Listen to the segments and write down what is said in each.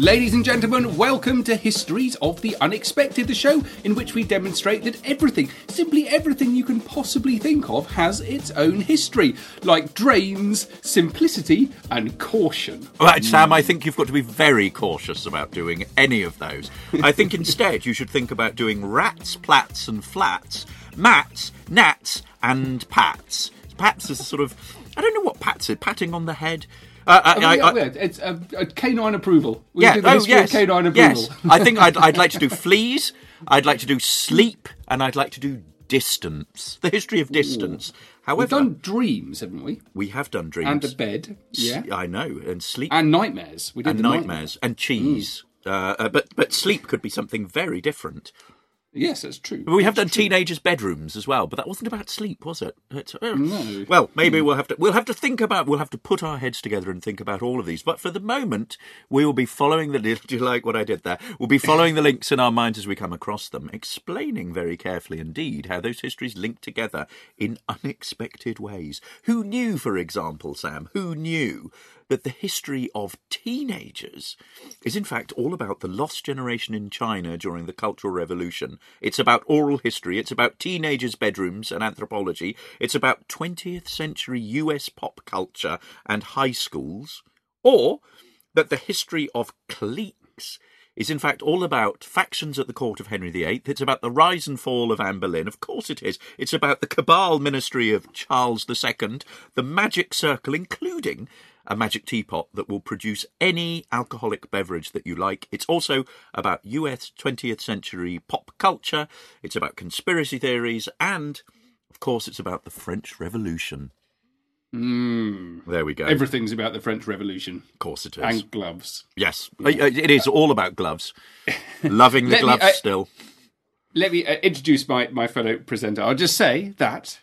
Ladies and gentlemen, welcome to Histories of the Unexpected, the show in which we demonstrate that everything, simply everything you can possibly think of, has its own history, like drains, simplicity, and caution. Right, Sam, hmm. I think you've got to be very cautious about doing any of those. I think instead you should think about doing rats, plats, and flats, mats, gnats, and pats. Pats is a sort of. I don't know what pats is. Patting on the head. Uh, I, I- I- it's a, a canine approval. We yeah, oh yes, canine approval. yes. I think I'd, I'd like to do fleas. I'd like to do sleep, and I'd like to do distance. The history of distance. However, We've done dreams, haven't we? we have done dreams And a bed, yeah. I know, and sleep And nightmares. We did and the nightmares and cheese. Mm. Uh, uh, but but sleep could be something very different. Yes, that's true. We have done true. teenagers' bedrooms as well, but that wasn't about sleep, was it? Uh, No. Well, maybe we'll have to we'll have to think about we'll have to put our heads together and think about all of these. But for the moment, we will be following the. Do you like what I did there? We'll be following the links in our minds as we come across them, explaining very carefully indeed how those histories link together in unexpected ways. Who knew, for example, Sam? Who knew? That the history of teenagers is in fact all about the lost generation in China during the Cultural Revolution. It's about oral history, it's about teenagers' bedrooms and anthropology, it's about 20th century US pop culture and high schools, or that the history of cliques is in fact all about factions at the court of Henry VIII. It's about the rise and fall of Anne Boleyn. Of course it is. It's about the cabal ministry of Charles II, the magic circle, including a magic teapot that will produce any alcoholic beverage that you like. It's also about US 20th century pop culture. It's about conspiracy theories. And, of course, it's about the French Revolution. Mm. There we go. Everything's about the French Revolution. Of course it is. And gloves. Yes, Uh, it is all about gloves. Loving the Let me- gloves I- still. Let me uh, introduce my, my fellow presenter. I'll just say that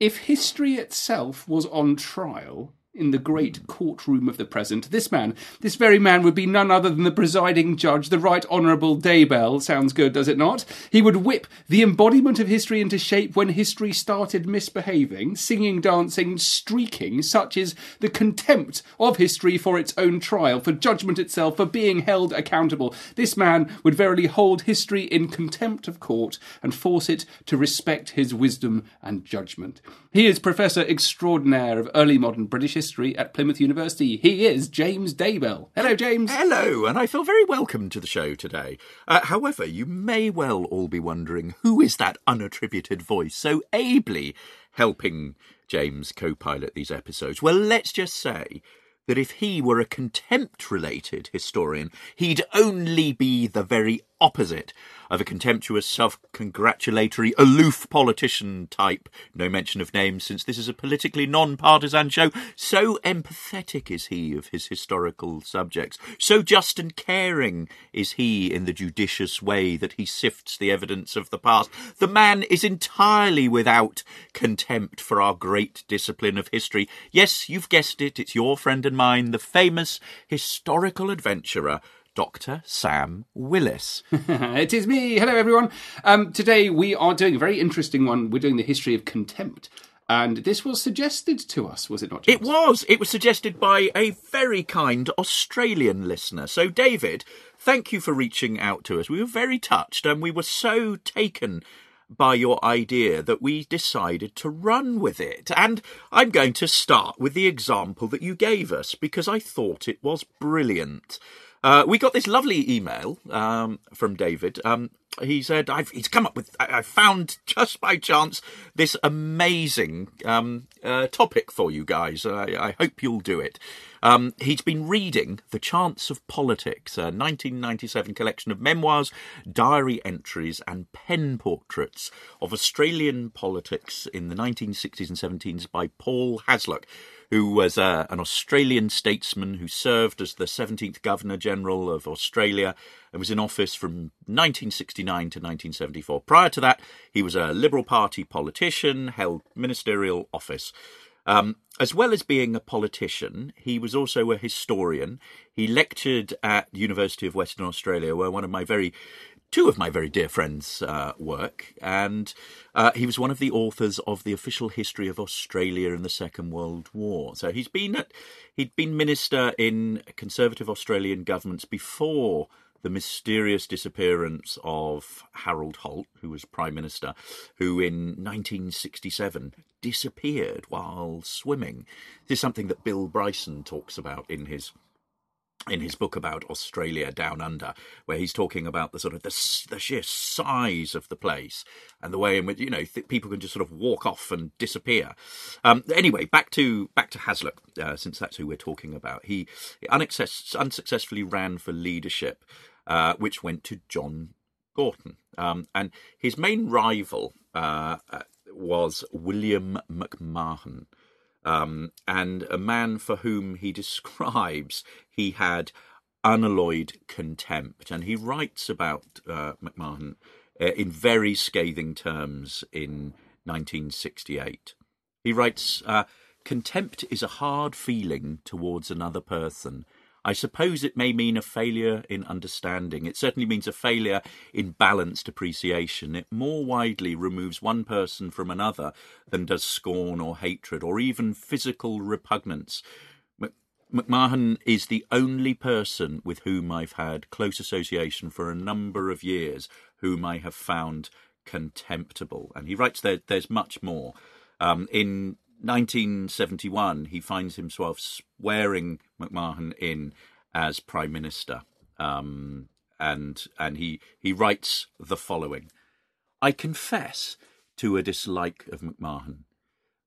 if history itself was on trial in the great courtroom of the present, this man, this very man, would be none other than the presiding judge, the Right Honourable Daybell. Sounds good, does it not? He would whip the embodiment of history into shape when history started misbehaving, singing, dancing, streaking, such is the contempt of history for its own trial, for judgment itself, for being held accountable. This man would verily hold history in contempt of court and force it to respect his wisdom and judgment. He is Professor Extraordinaire of Early Modern British History at Plymouth University. He is James Daybell. Hello, James. Hello, and I feel very welcome to the show today. Uh, however, you may well all be wondering who is that unattributed voice so ably helping James co pilot these episodes? Well, let's just say that if he were a contempt related historian, he'd only be the very opposite of a contemptuous, self congratulatory, aloof politician type. No mention of names, since this is a politically non partisan show. So empathetic is he of his historical subjects. So just and caring is he in the judicious way that he sifts the evidence of the past. The man is entirely without contempt for our great discipline of history. Yes, you've guessed it, it's your friend and mine, the famous historical adventurer. Dr. Sam Willis. it is me. Hello, everyone. Um, today we are doing a very interesting one. We're doing the history of contempt. And this was suggested to us, was it not? James? It was. It was suggested by a very kind Australian listener. So, David, thank you for reaching out to us. We were very touched and we were so taken by your idea that we decided to run with it. And I'm going to start with the example that you gave us because I thought it was brilliant. Uh, we got this lovely email um, from David. Um, he said, I've, he's come up with, I, found just by chance this amazing um, uh, topic for you guys. I, I hope you'll do it. Um, he's been reading The Chance of Politics, a 1997 collection of memoirs, diary entries, and pen portraits of Australian politics in the 1960s and 70s by Paul Hasluck who was uh, an Australian statesman who served as the 17th Governor General of Australia and was in office from 1969 to 1974. Prior to that, he was a Liberal Party politician, held ministerial office. Um, as well as being a politician, he was also a historian. He lectured at University of Western Australia, where one of my very two of my very dear friends uh, work, and uh, he was one of the authors of the official history of Australia in the Second World War. So he's been at, he'd been minister in conservative Australian governments before the mysterious disappearance of Harold Holt, who was Prime Minister, who in 1967 disappeared while swimming. This is something that Bill Bryson talks about in his in his book about Australia Down Under, where he's talking about the sort of the, the sheer size of the place and the way in which you know th- people can just sort of walk off and disappear. Um, anyway, back to back to Hasluck, uh, since that's who we're talking about. He unsuccess- unsuccessfully ran for leadership, uh, which went to John Gorton, um, and his main rival uh, uh was William McMahon um, and a man for whom he describes he had unalloyed contempt. And he writes about uh, McMahon uh, in very scathing terms in 1968. He writes, uh, Contempt is a hard feeling towards another person I suppose it may mean a failure in understanding. It certainly means a failure in balanced appreciation. It more widely removes one person from another than does scorn or hatred or even physical repugnance. McMahon is the only person with whom I've had close association for a number of years whom I have found contemptible. And he writes there, there's much more. Um, in 1971, he finds himself swearing McMahon in as prime minister, um, and and he he writes the following: "I confess to a dislike of McMahon.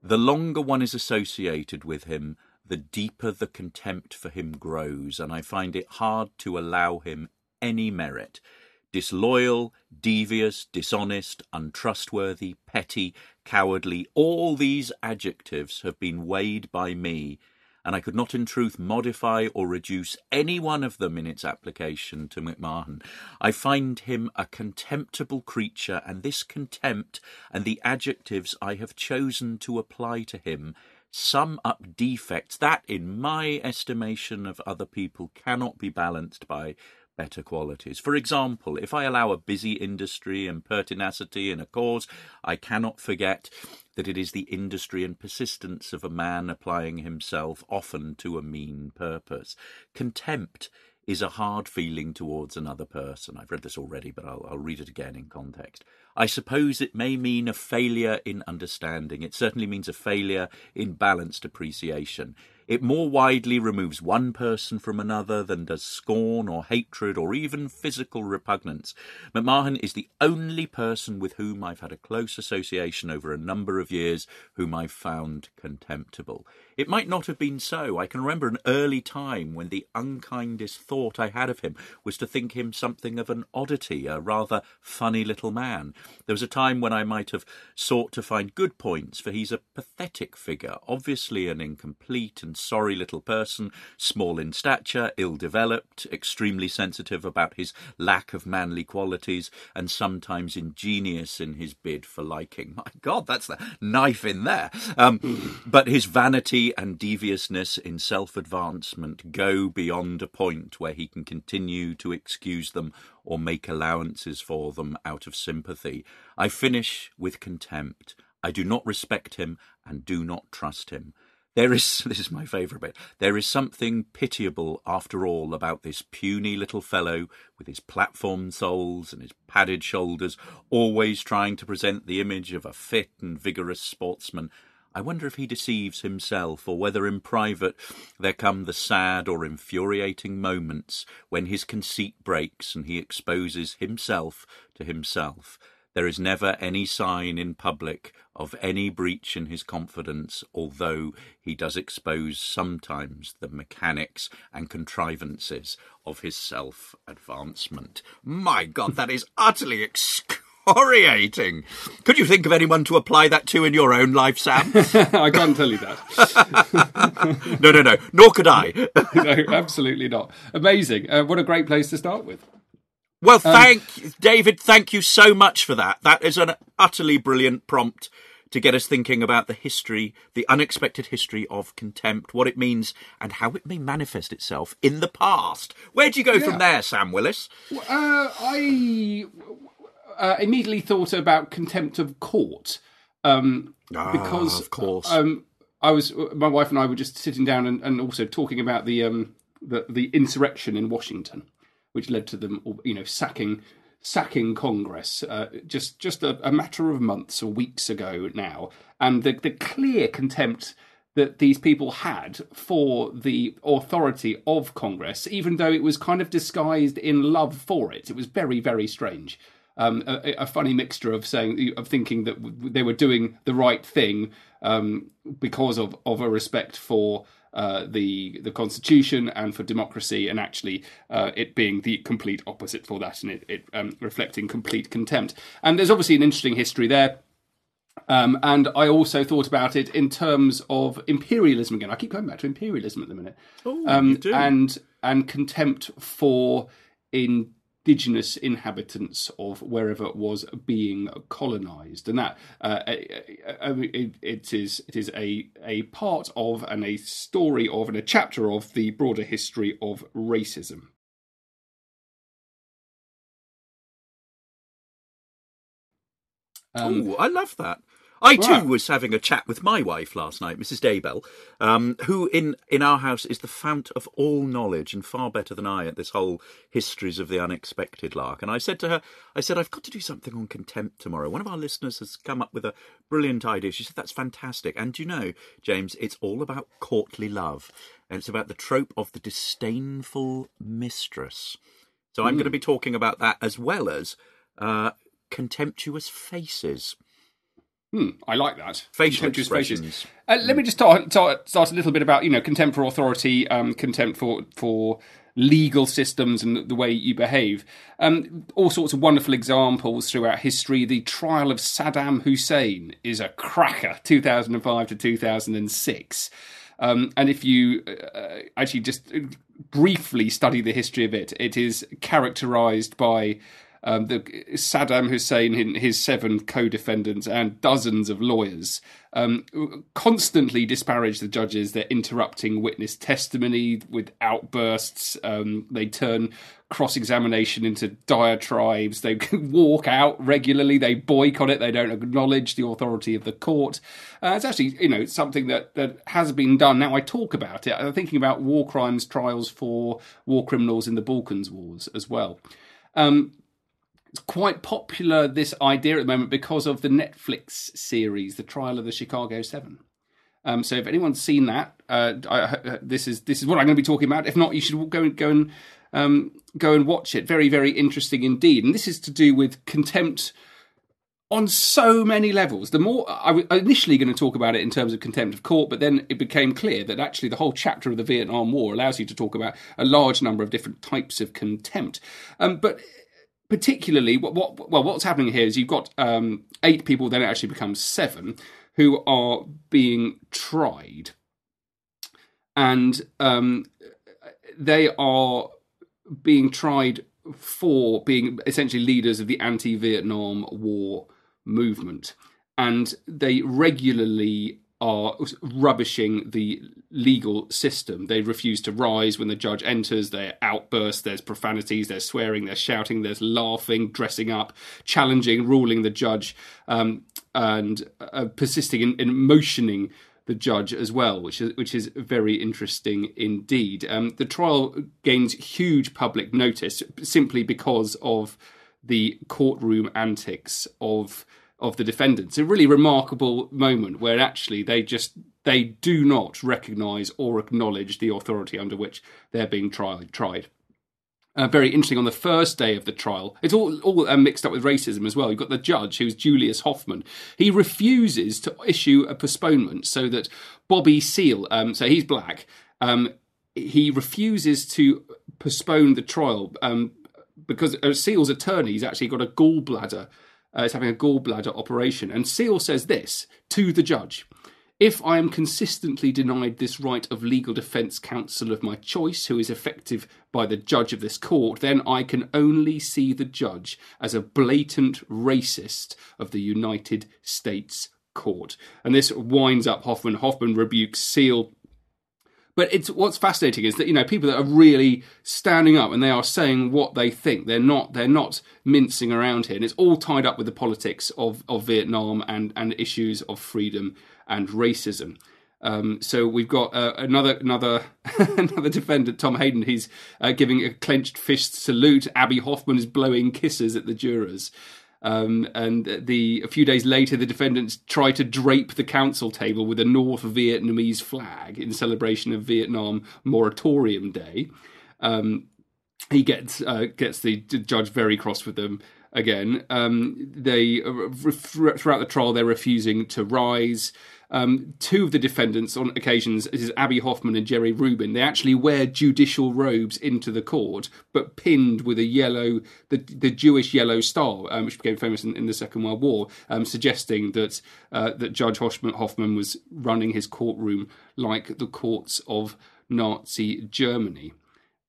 The longer one is associated with him, the deeper the contempt for him grows, and I find it hard to allow him any merit." Disloyal, devious, dishonest, untrustworthy, petty, cowardly, all these adjectives have been weighed by me, and I could not in truth modify or reduce any one of them in its application to McMahon. I find him a contemptible creature, and this contempt and the adjectives I have chosen to apply to him sum up defects that, in my estimation of other people, cannot be balanced by better qualities. For example, if I allow a busy industry and pertinacity in a cause, I cannot forget that it is the industry and persistence of a man applying himself often to a mean purpose. Contempt is a hard feeling towards another person. I've read this already, but I'll, I'll, read it again in context. I suppose it may mean a failure in understanding. It certainly means a failure in balanced appreciation. It more widely removes one person from another than does scorn or hatred or even physical repugnance. McMahon is the only person with whom I've had a close association over a number of years whom I've found contemptible. It might not have been so. I can remember an early time when the unkindest thought I had of him was to think him something of an oddity, a rather funny little man. There was a time when I might have sought to find good points, for he's a pathetic figure, obviously an incomplete and sorry little person, small in stature, ill developed, extremely sensitive about his lack of manly qualities, and sometimes ingenious in his bid for liking. My God, that's the knife in there. Um, but his vanity and deviousness in self advancement go beyond a point where he can continue to excuse them or make allowances for them out of sympathy. I finish with contempt. I do not respect him and do not trust him. There is, this is my favourite bit, there is something pitiable after all about this puny little fellow with his platform soles and his padded shoulders, always trying to present the image of a fit and vigorous sportsman. I wonder if he deceives himself, or whether in private there come the sad or infuriating moments when his conceit breaks and he exposes himself to himself. There is never any sign in public of any breach in his confidence, although he does expose sometimes the mechanics and contrivances of his self advancement. My God, that is utterly excoriating. Could you think of anyone to apply that to in your own life, Sam? I can't tell you that. no, no, no. Nor could I. no, absolutely not. Amazing. Uh, what a great place to start with. Well, thank David. Thank you so much for that. That is an utterly brilliant prompt to get us thinking about the history, the unexpected history of contempt, what it means, and how it may manifest itself in the past. Where do you go Yeah. from there, Sam Willis? Uh, I uh, immediately thought about contempt of court um, because, Ah, of course. um, I was my wife and I were just sitting down and, and also talking about the, um, the the insurrection in Washington, which led to them, you know, sacking sacking Congress uh, just just a, a matter of months or weeks ago now, and the the clear contempt that these people had for the authority of Congress, even though it was kind of disguised in love for it. It was very, very strange. Um, a, a funny mixture of saying of thinking that they were doing the right thing um, because of, of a respect for uh, the the Constitution and for democracy, and actually uh, it being the complete opposite for that, and it, it um, reflecting complete contempt. And there's obviously an interesting history there. Um, and I also thought about it in terms of imperialism again. I keep going back to imperialism at the minute, um, you do. and and contempt for indigenous inhabitants of wherever it was being colonized, and that uh, I- I mean, it, it is it is a a part of and a story of and a chapter of the broader history of racism. Um, oh, I love that. I too Wow. was having a chat with my wife last night, Mrs. Daybell, um, who in, in our house is the fount of all knowledge and far better than I at this whole histories of the unexpected lark. And I said to her, I said, I've got to do something on contempt tomorrow. One of our listeners has come up with a brilliant idea. She said, that's fantastic. And do you know, James, it's all about courtly love. And it's about the trope of the disdainful mistress. So I'm going to be talking about that as well as uh, contemptuous faces. Hmm, I like that. Facial expressions. Uh, let me just start, start, start a little bit about you know contempt for authority, um, contempt for for legal systems and the, the way you behave. Um, all sorts of wonderful examples throughout history. The trial of Saddam Hussein is a cracker, 2005 to 2006. Um, and if you uh, actually just briefly study the history of it, it is characterized by um, the Saddam Hussein, and his seven co-defendants, and dozens of lawyers um, constantly disparage the judges. They're interrupting witness testimony with outbursts. Um, they turn cross-examination into diatribes. They walk out regularly. They boycott it. They don't acknowledge the authority of the court. Uh, it's actually, you know, something that that has been done. Now I talk about it. I'm thinking about war crimes trials for war criminals in the Balkans wars as well. Um, quite popular this idea at the moment because of the Netflix series, The Trial of the Chicago Seven. Um, so if anyone's seen that, uh, I, this is this is what I'm going to be talking about. If not, you should go and go and um, go and watch it. Very very interesting indeed. And this is to do with contempt on so many levels. The more I was initially going to talk about it in terms of contempt of court, but then it became clear that actually the whole chapter of the Vietnam War allows you to talk about a large number of different types of contempt. Um, but particularly, what, what well, what's happening here is you've got um, eight people, then it actually becomes seven, who are being tried, and um, they are being tried for being essentially leaders of the anti-Vietnam War movement, and they regularly are rubbishing the legal system. They refuse to rise when the judge enters. They outburst. There's profanities. There's swearing. There's shouting. There's laughing, dressing up, challenging, ruling the judge. Um, and uh, persisting in, in motioning the judge as well, which is which is very interesting indeed. Um, the trial gains huge public notice simply because of the courtroom antics of of the defendants. A really remarkable moment where actually they just they do not recognise or acknowledge the authority under which they're being tried. tried. Uh, very interesting on the first day of the trial. It's all all uh, mixed up with racism as well. You've got the judge, who's Julius Hoffman. He refuses to issue a postponement so that Bobby Seale, um, so he's black, um, he refuses to postpone the trial um, because uh, Seale's attorney's actually got a gallbladder. Uh, is having a gallbladder operation, and Seale says this to the judge. If I am consistently denied this right of legal defence counsel of my choice, who is effective by the judge of this court, then I can only see the judge as a blatant racist of the United States Court. And this winds up Hoffman. Hoffman rebukes Seale but it's what's fascinating is that you know people that are really standing up and they are saying what they think. They're not they're not mincing around here, and it's all tied up with the politics of of Vietnam and and issues of freedom and racism. Um, so we've got uh, another another another defendant, Tom Hayden. He's uh, giving a clenched fist salute. Abbie Hoffman is blowing kisses at the jurors. Um, and the a few days later, the defendants try to drape the counsel table with a North Vietnamese flag in celebration of Vietnam Moratorium Day. Um, he gets uh, gets the judge very cross with them again. Um, they uh, throughout the trial they're refusing to rise. Um, two of the defendants on occasions, this is Abbie Hoffman and Jerry Rubin, they actually wear judicial robes into the court, but pinned with a yellow, the, the Jewish yellow star, um, which became famous in, in, the Second World War, um, suggesting that uh, that Judge Hoffman, Hoffman was running his courtroom like the courts of Nazi Germany.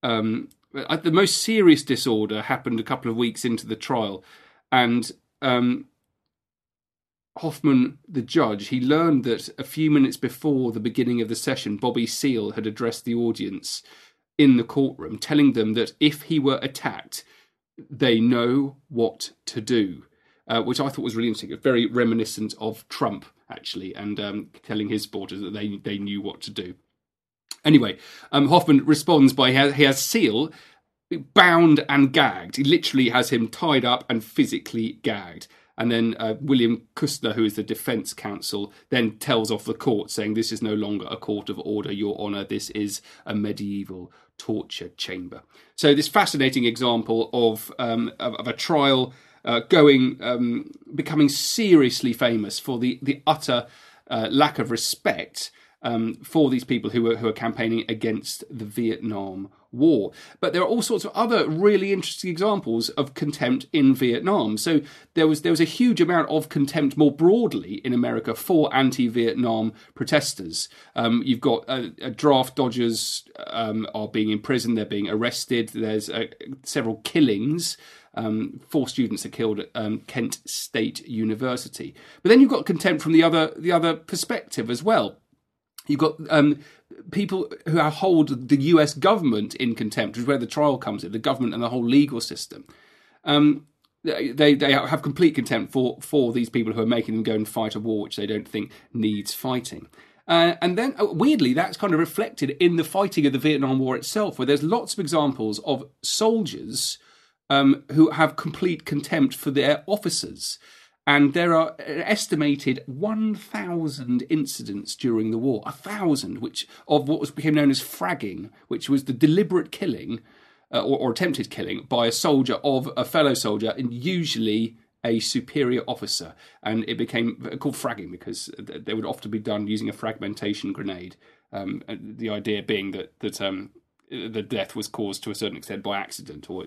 Um, the most serious disorder happened a couple of weeks into the trial, and um, Hoffman, the judge, he learned that a few minutes before the beginning of the session, Bobby Seale had addressed the audience in the courtroom, telling them that if he were attacked, they know what to do, uh, which I thought was really interesting. Very reminiscent of Trump, actually, and um, telling his supporters that they they knew what to do. Anyway, um, Hoffman responds by he has, he has Seale bound and gagged. He literally has him tied up and physically gagged. And then uh, William Kunstler, who is the defence counsel, then tells off the court, saying, This is no longer a court of order, Your Honour. This is a medieval torture chamber. So, this fascinating example of, um, of, of, a trial uh, going, um, becoming seriously famous for the, the utter uh, lack of respect um, for these people who are, who are campaigning against the Vietnam War. But there are all sorts of other really interesting examples of contempt in Vietnam. So there was there was a huge amount of contempt more broadly in America for anti-Vietnam protesters. Um, you've got uh, draft dodgers um, are being imprisoned, they're being arrested. There's uh, several killings. Um, four students are killed at um, Kent State University. But then you've got contempt from the other the other perspective as well. You've got um, people who hold the US government in contempt, which is where the trial comes in, the government and the whole legal system. Um, they they have complete contempt for for these people who are making them go and fight a war which they don't think needs fighting. Uh, and then, uh, weirdly, that's kind of reflected in the fighting of the Vietnam War itself, where there's lots of examples of soldiers um, who have complete contempt for their officers and there are an estimated 1,000 incidents during the war, a thousand, which of what was became known as fragging, which was the deliberate killing uh, or, or, attempted killing by a soldier of a fellow soldier, and usually a superior officer. And it became called fragging because they would often be done using a fragmentation grenade. Um, the idea being that that um, the death was caused to a certain extent by accident or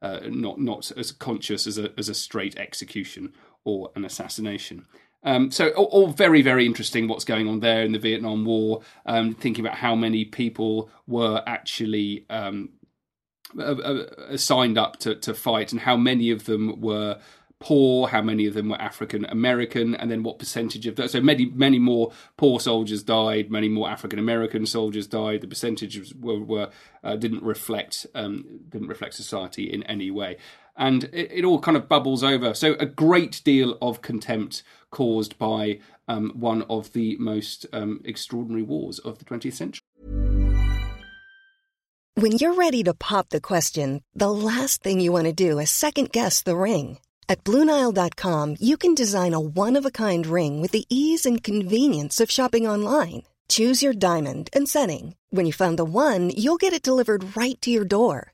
uh, not not as conscious as a as a straight execution or an assassination. Um, so all, all, very very interesting what's going on there in the Vietnam War. Um, thinking about how many people were actually um, signed up to, to fight and how many of them were poor, how many of them were African American, and then what percentage of those. So many, many more poor soldiers died, many more African American soldiers died. The percentages were, were uh, didn't reflect um, didn't reflect society in any way, and it, it, all kind of bubbles over. So a great deal of contempt caused by um, one of the most um, extraordinary wars of the 20th century. When you're ready to pop the question, the last thing you want to do is second guess the ring. At Bluenile.com, you can design a one of a kind ring with the ease and convenience of shopping online. Choose your diamond and setting. When you find the one, you'll get it delivered right to your door.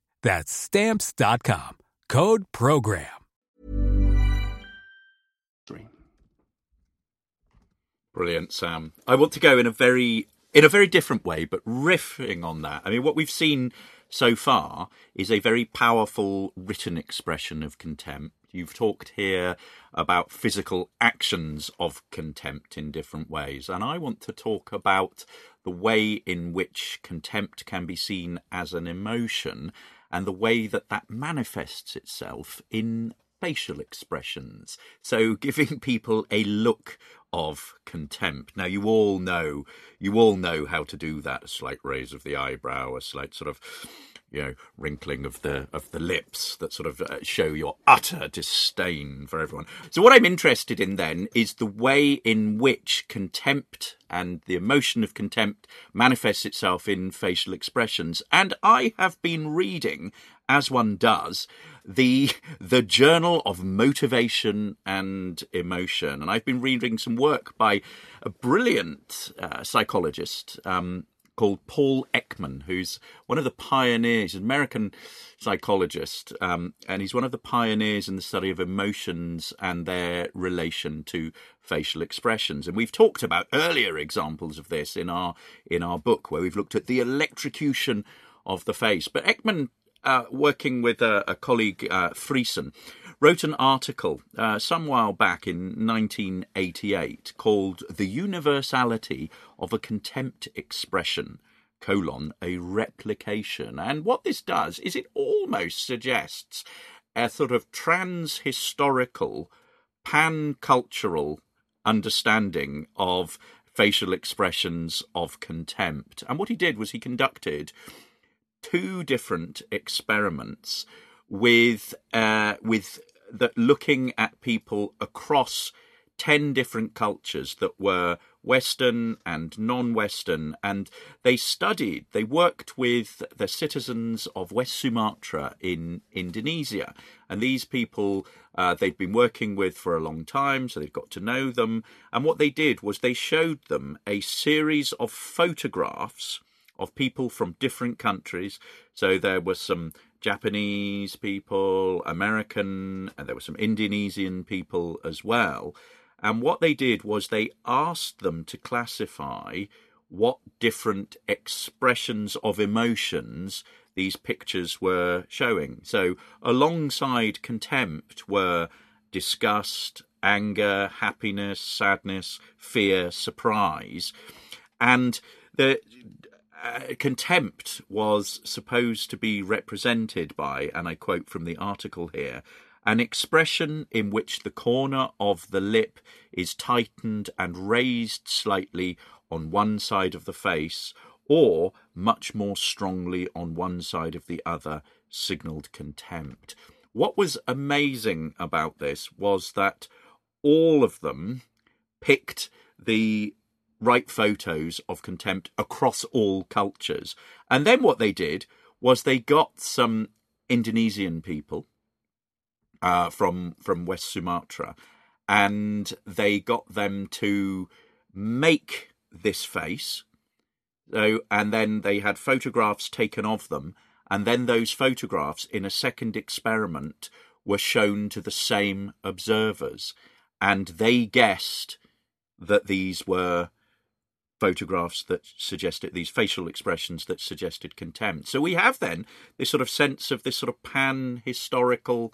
That's stamps.com. Code program. Brilliant, Sam. I want to go in a very in a very different way, but riffing on that. I mean, what we've seen so far is a very powerful written expression of contempt. You've talked here about physical actions of contempt in different ways, and I want to talk about the way in which contempt can be seen as an emotion and the way that that manifests itself in facial expressions. So giving people a look of contempt. Now you all know, you all know how to do that. A slight raise of the eyebrow, a slight sort of, you know, wrinkling of the of the lips that sort of uh, show your utter disdain for everyone. So what I'm interested in then is the way in which contempt and the emotion of contempt manifests itself in facial expressions. And I have been reading, as one does, the the Journal of Motivation and Emotion, and I've been reading some work by a brilliant uh, psychologist um, called Paul Ekman, who's one of the pioneers, an American psychologist, um, and he's one of the pioneers in the study of emotions and their relation to facial expressions. And we've talked about earlier examples of this in our in our book, where we've looked at the electrocution of the face. But Ekman uh, working with a, a colleague, uh, Friesen, wrote an article uh, some while back in 1988 called The Universality of a Contempt Expression, colon, a replication. And what this does is it almost suggests a sort of trans-historical, pan-cultural understanding of facial expressions of contempt. And what he did was he conducted two different experiments with uh, with that looking at people across 10 different cultures that were Western and non Western, and they studied, they worked with the citizens of West Sumatra in Indonesia. And these people uh, they'd been working with for a long time, so they'd got to know them. And what they did was they showed them a series of photographs of people from different countries. So there were some Japanese people, American, and there were some Indonesian people as well. And what they did was they asked them to classify what different expressions of emotions these pictures were showing. So, alongside contempt were disgust, anger, happiness, sadness, fear, surprise. And the uh, contempt was supposed to be represented by, and I quote from the article here, an expression in which the corner of the lip is tightened and raised slightly on one side of the face, or much more strongly on one side of the other, signalled contempt. What was amazing about this was that all of them picked the right photos of contempt across all cultures. And then what they did was they got some Indonesian people uh, from from West Sumatra, and they got them to make this face. So, and then they had photographs taken of them, and then those photographs in a second experiment were shown to the same observers, and they guessed that these were photographs that suggested these facial expressions that suggested contempt. So we have then this sort of sense of this sort of pan historical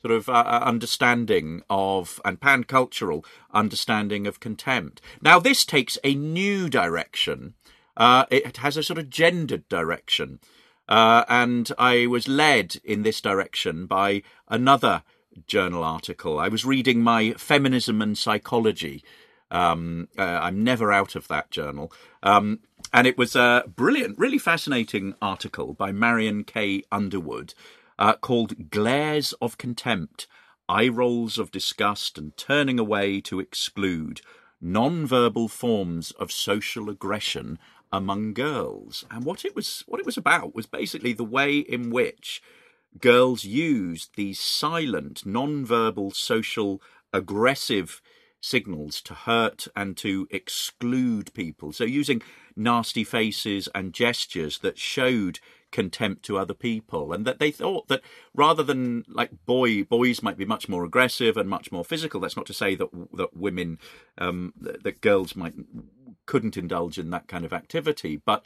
sort of uh, uh, understanding of and pan cultural understanding of contempt. Now, this takes a new direction. Uh, it has a sort of gendered direction. Uh, and I was led in this direction by another journal article. I was reading my Feminism and Psychology. Um, uh, I'm never out of that journal. Um, and it was a brilliant, really fascinating article by Marion K. Underwood uh, called Glares of Contempt, Eye Rolls of Disgust and Turning Away to Exclude, Non-Verbal Forms of Social Aggression among Girls. And what it was what it was about was basically the way in which girls used these silent, non-verbal social aggressive signals to hurt and to exclude people. So using nasty faces and gestures that showed contempt to other people and that they thought that rather than like boy boys might be much more aggressive and much more physical that's not to say that that women um that, that girls might couldn't indulge in that kind of activity but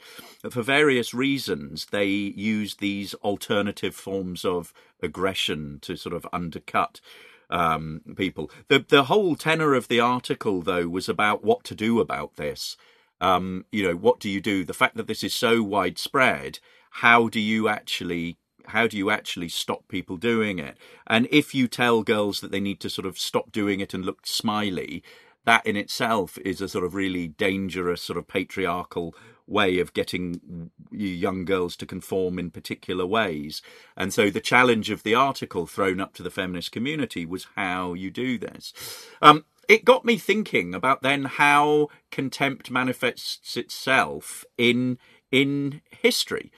for various reasons they use these alternative forms of aggression to sort of undercut um, people. The the whole tenor of the article, though, was about what to do about this. Um, you know, what do you do? The fact that this is so widespread how do you actually how do you actually stop people doing it? And if you tell girls that they need to sort of stop doing it and look smiley, that in itself is a sort of really dangerous sort of patriarchal way of getting young girls to conform in particular ways. And so the challenge of the article thrown up to the feminist community was how you do this. Um, it got me thinking about then how contempt manifests itself in in history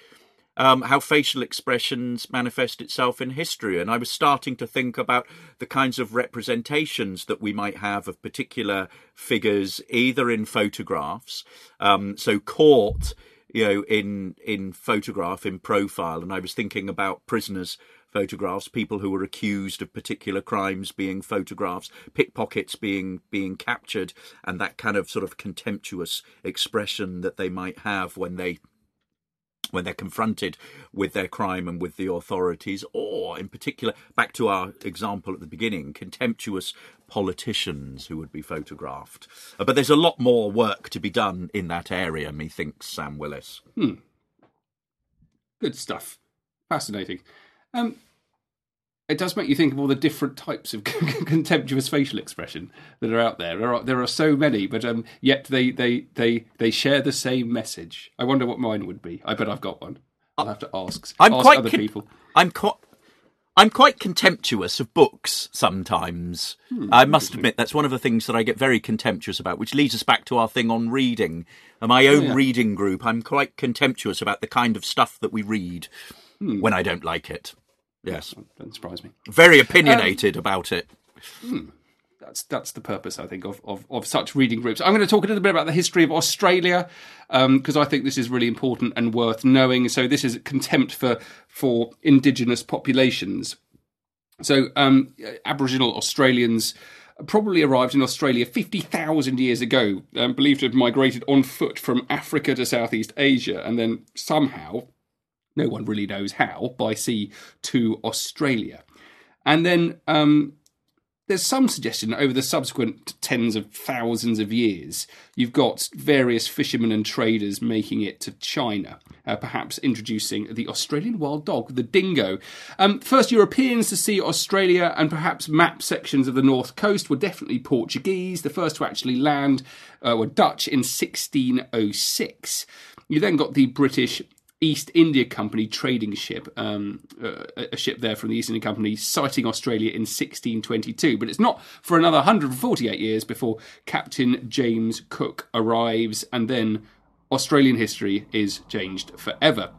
um, how facial expressions manifest itself in history. And I was starting to think about the kinds of representations that we might have of particular figures, either in photographs, um, so caught, you know, in in photograph, in profile. And I was thinking about prisoners photographs, people who were accused of particular crimes being photographs, pickpockets being being captured, and that kind of sort of contemptuous expression that they might have when they when they're confronted with their crime and with the authorities, or in particular, back to our example at the beginning, contemptuous politicians who would be photographed. Uh, but there's a lot more work to be done in that area, methinks Sam Willis. Hmm. Good stuff. Fascinating. Um, it does make you think of all the different types of contemptuous facial expression that are out there. There are there are so many, but um, yet they, they they they share the same message. I wonder what mine would be. I bet I've got one. I'll have to ask. I'm ask quite other con- people. I'm quite. I'm quite contemptuous of books sometimes. Hmm, I must admit that's one of the things that I get very contemptuous about, which leads us back to our thing on reading. And my own Oh, yeah. reading group, I'm quite contemptuous about the kind of stuff that we read Hmm. when I don't like it. Yes. Don't surprise me. Very opinionated about it. That's that's the purpose, I think, of, of, of such reading groups. I'm going to talk a little bit about the history of Australia because I think this is really important and worth knowing. So this is contempt for for indigenous populations. So um, Aboriginal Australians probably arrived in Australia 50,000 years ago, um, believed to have migrated on foot from Africa to Southeast Asia, and then somehow, no one really knows how, by sea to Australia. And then um, there's some suggestion over the subsequent tens of thousands of years, you've got various fishermen and traders making it to China, uh, perhaps introducing the Australian wild dog, the dingo. Um, first Europeans to see Australia and perhaps map sections of the north coast were definitely Portuguese. The first to actually land uh, were Dutch in 1606. You then got the British East India Company trading ship, um, uh, a ship there from the East India Company, sighting Australia in 1622. But it's not for another 148 years before Captain James Cook arrives, and then Australian history is changed forever.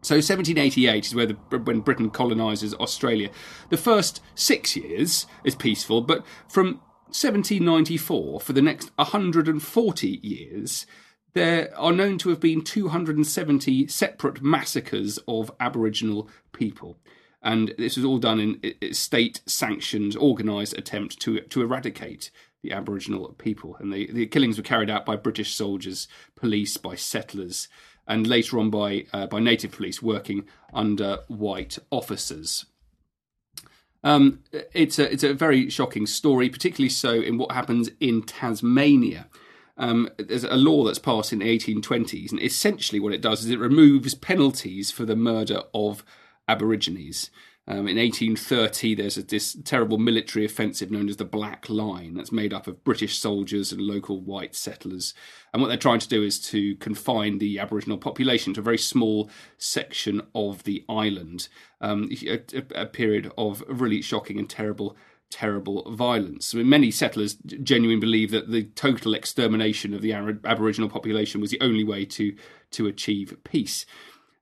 So 1788 is where the, when Britain colonises Australia. The first six years is peaceful, but from 1794 for the next 140 years, there are known to have been 270 separate massacres of Aboriginal people. And this was all done in state sanctioned, organised attempt to, to eradicate the Aboriginal people. And the, the killings were carried out by British soldiers, police, by settlers, and later on by, uh, by native police working under white officers. Um, it's, a, it's a very shocking story, particularly so in what happens in Tasmania um, there's a law that's passed in the 1820s, and essentially what it does is it removes penalties for the murder of Aborigines. Um, in 1830, there's a, this terrible military offensive known as the Black Line that's made up of British soldiers and local white settlers. And what they're trying to do is to confine the Aboriginal population to a very small section of the island. Um, a, a, period of really shocking and terrible terrible violence. I mean, many settlers genuinely believe that the total extermination of the Aboriginal population was the only way to to achieve peace.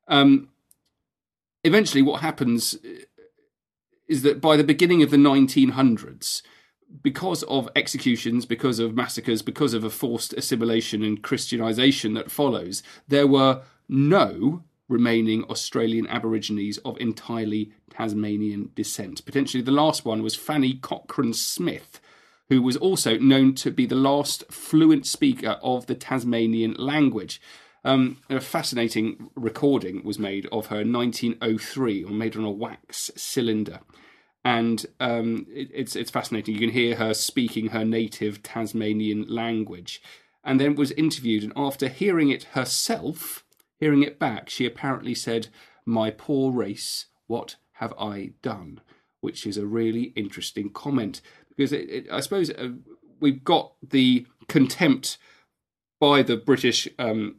Um, eventually, what happens is that by the beginning of the 1900s, because of executions, because of massacres, because of a forced assimilation and Christianization that follows, there were no remaining Australian Aborigines of entirely Tasmanian descent. Potentially the last one was Fanny Cochrane Smith, who was also known to be the last fluent speaker of the Tasmanian language. Um, a fascinating recording was made of her in 1903, or made on a wax cylinder. And um, it, it's it's fascinating. You can hear her speaking her native Tasmanian language, and then was interviewed. And after hearing it herself, Hearing it back, she apparently said, My poor race, what have I done? Which is a really interesting comment because it, it, I suppose uh, we've got the contempt by the British um,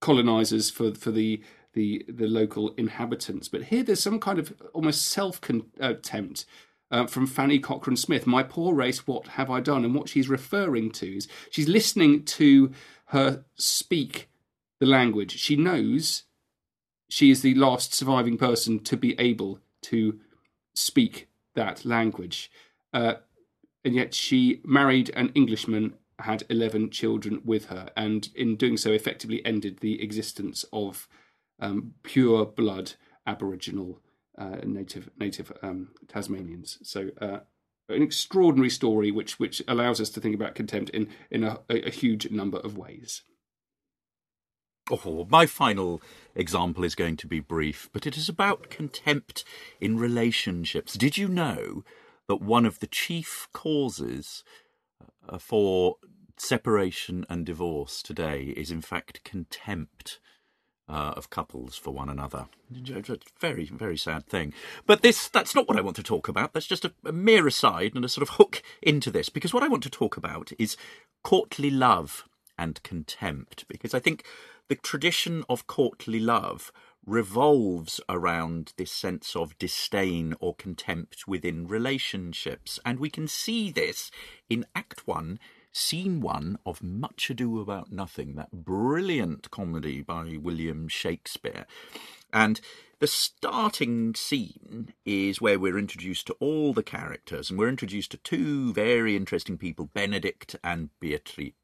colonizers for for the the the local inhabitants, but here there's some kind of almost self contempt. Uh, from Fanny Cochrane Smith, My Poor Race, What Have I Done? And what she's referring to is she's listening to her speak the language. She knows she is the last surviving person to be able to speak that language. Uh, and yet she married an Englishman, had 11 children with her, and in doing so, effectively ended the existence of um, pure blood Aboriginal uh, native native um, Tasmanians. So, uh, an extraordinary story, which which allows us to think about contempt in in a, a huge number of ways. Oh, my final example is going to be brief, but it is about contempt in relationships. Did you know that one of the chief causes uh, for separation and divorce today is, in fact, contempt? Uh, of couples for one another. Very, very sad thing. But this that's not what I want to talk about. That's just a, a mere aside and a sort of hook into this, because what I want to talk about is courtly love and contempt, because I think the tradition of courtly love revolves around this sense of disdain or contempt within relationships. And we can see this in Act 1, Scene 1 of Much Ado About Nothing, that brilliant comedy by William Shakespeare. And the starting scene is where we're introduced to all the characters, and we're introduced to two very interesting people, Benedick and Beatrice.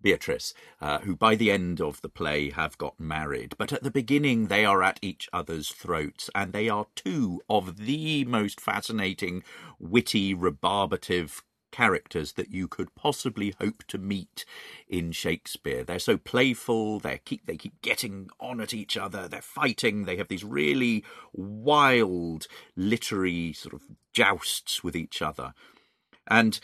Beatrice, uh, who by the end of the play have got married. But at the beginning, they are at each other's throats, and they are two of the most fascinating, witty, rebarbative characters that you could possibly hope to meet in Shakespeare. They're so playful, they keep they keep getting on at each other, they're fighting, they have these really wild literary sort of jousts with each other. And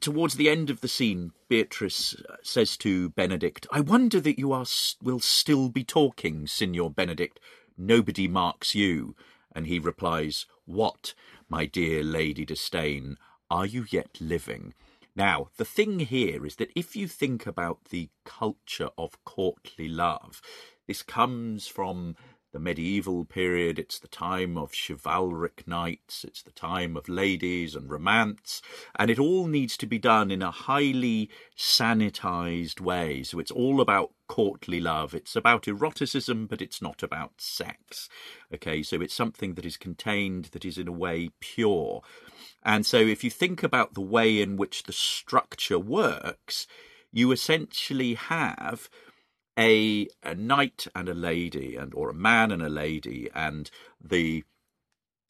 towards the end of the scene, Beatrice uh, says to Benedick, I wonder that you are will still be talking, Signor Benedick. Nobody marks you. And he replies, What, my dear Lady Disdain, are you yet living? Now, the thing here is that if you think about the culture of courtly love, this comes from the medieval period, it's the time of chivalric knights, it's the time of ladies and romance, and it all needs to be done in a highly sanitized way. So it's all about courtly love. It's about eroticism, but it's not about sex. Okay, so it's something that is contained, that is in a way pure. And so if you think about the way in which the structure works, you essentially have a, a knight and a lady, and or a man and a lady, and the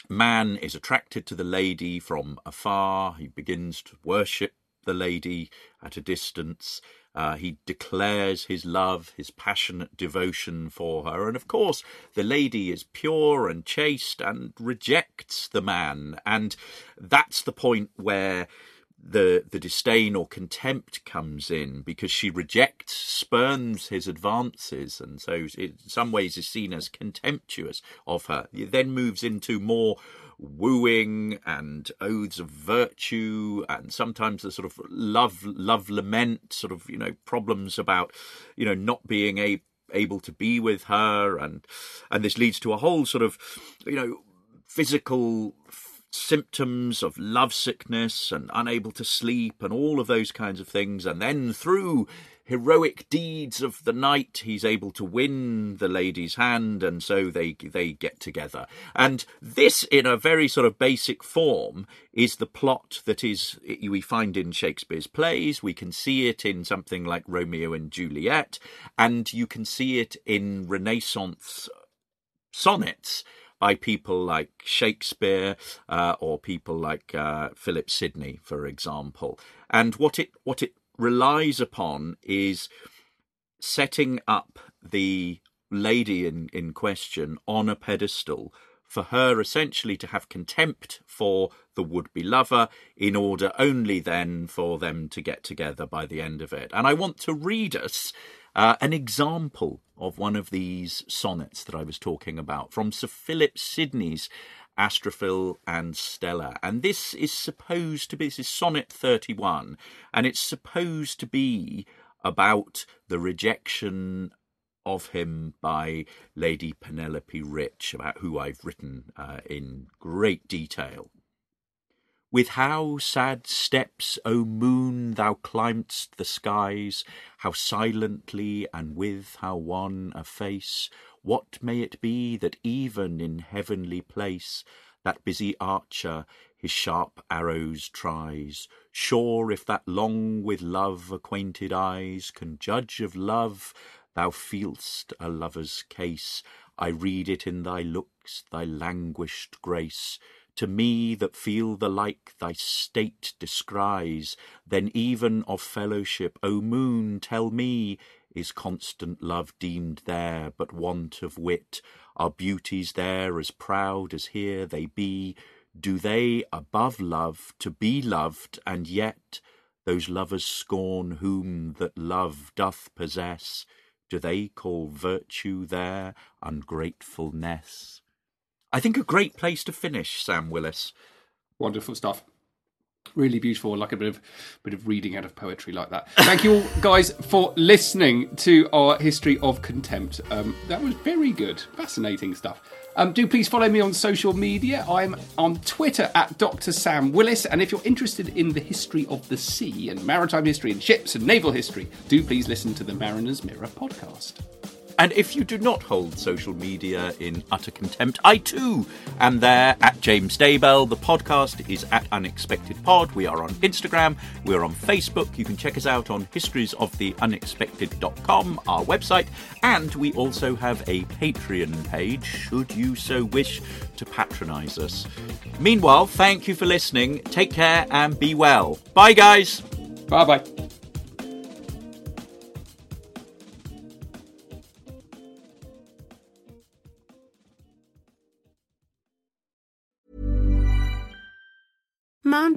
man is attracted to the lady from afar. He begins to worship the lady at a distance. Uh, he declares his love, his passionate devotion for her. And of course, the lady is pure and chaste and rejects the man. And that's the point where the the disdain or contempt comes in because she rejects, spurns his advances, and so in some ways is seen as contemptuous of her. It then moves into more wooing and oaths of virtue, and sometimes the sort of love love lament, sort of you know problems about you know not being a able to be with her and and this leads to a whole sort of you know physical symptoms of lovesickness and unable to sleep and all of those kinds of things. And then through heroic deeds of the knight, he's able to win the lady's hand, and so they they get together. And this, in a very sort of basic form, is the plot that is we find in Shakespeare's plays. We can see it in something like Romeo and Juliet, and you can see it in Renaissance sonnets by people like Shakespeare uh, or people like uh, Philip Sidney, for example. And what it what it relies upon is setting up the lady in, in question on a pedestal for her essentially to have contempt for the would be lover in order only then for them to get together by the end of it. And I want to read us uh, an example of one of these sonnets that I was talking about from Sir Philip Sidney's Astrophil and Stella. And this is supposed to be, this is sonnet 31, and it's supposed to be about the rejection of him by Lady Penelope Rich, about who I've written uh, in great detail. With how sad steps, O moon, thou climb'st the skies, how silently and with how wan a face, what may it be that even in heavenly place that busy archer his sharp arrows tries? Sure, if that long with love acquainted eyes can judge of love, thou feel'st a lover's case. I read it in thy looks, thy languished grace to me that feel the like thy state descries, then even of fellowship, O moon, tell me, is constant love deemed there but want of wit? Are beauties there as proud as here they be? Do they above love to be loved, and yet those lovers scorn whom that love doth possess? Do they call virtue there ungratefulness? I think a great place to finish, Sam Willis. Wonderful stuff. Really beautiful, like a bit of bit of reading out of poetry like that. Thank you all, guys, for listening to our history of contempt. Um, that was very good, fascinating stuff. Um, do please follow me on social media. I'm on Twitter at Dr. Sam Willis. And if you're interested in the history of the sea and maritime history and ships and naval history, do please listen to the Mariner's Mirror podcast. And if you do not hold social media in utter contempt, I too am there at James Daybell. The podcast is at Unexpected Pod. We are on Instagram, we're on Facebook. You can check us out on historiesoftheunexpected.com, our website, and we also have a Patreon page should you so wish to patronise us. Meanwhile, thank you for listening. Take care and be well. Bye, guys. Bye bye.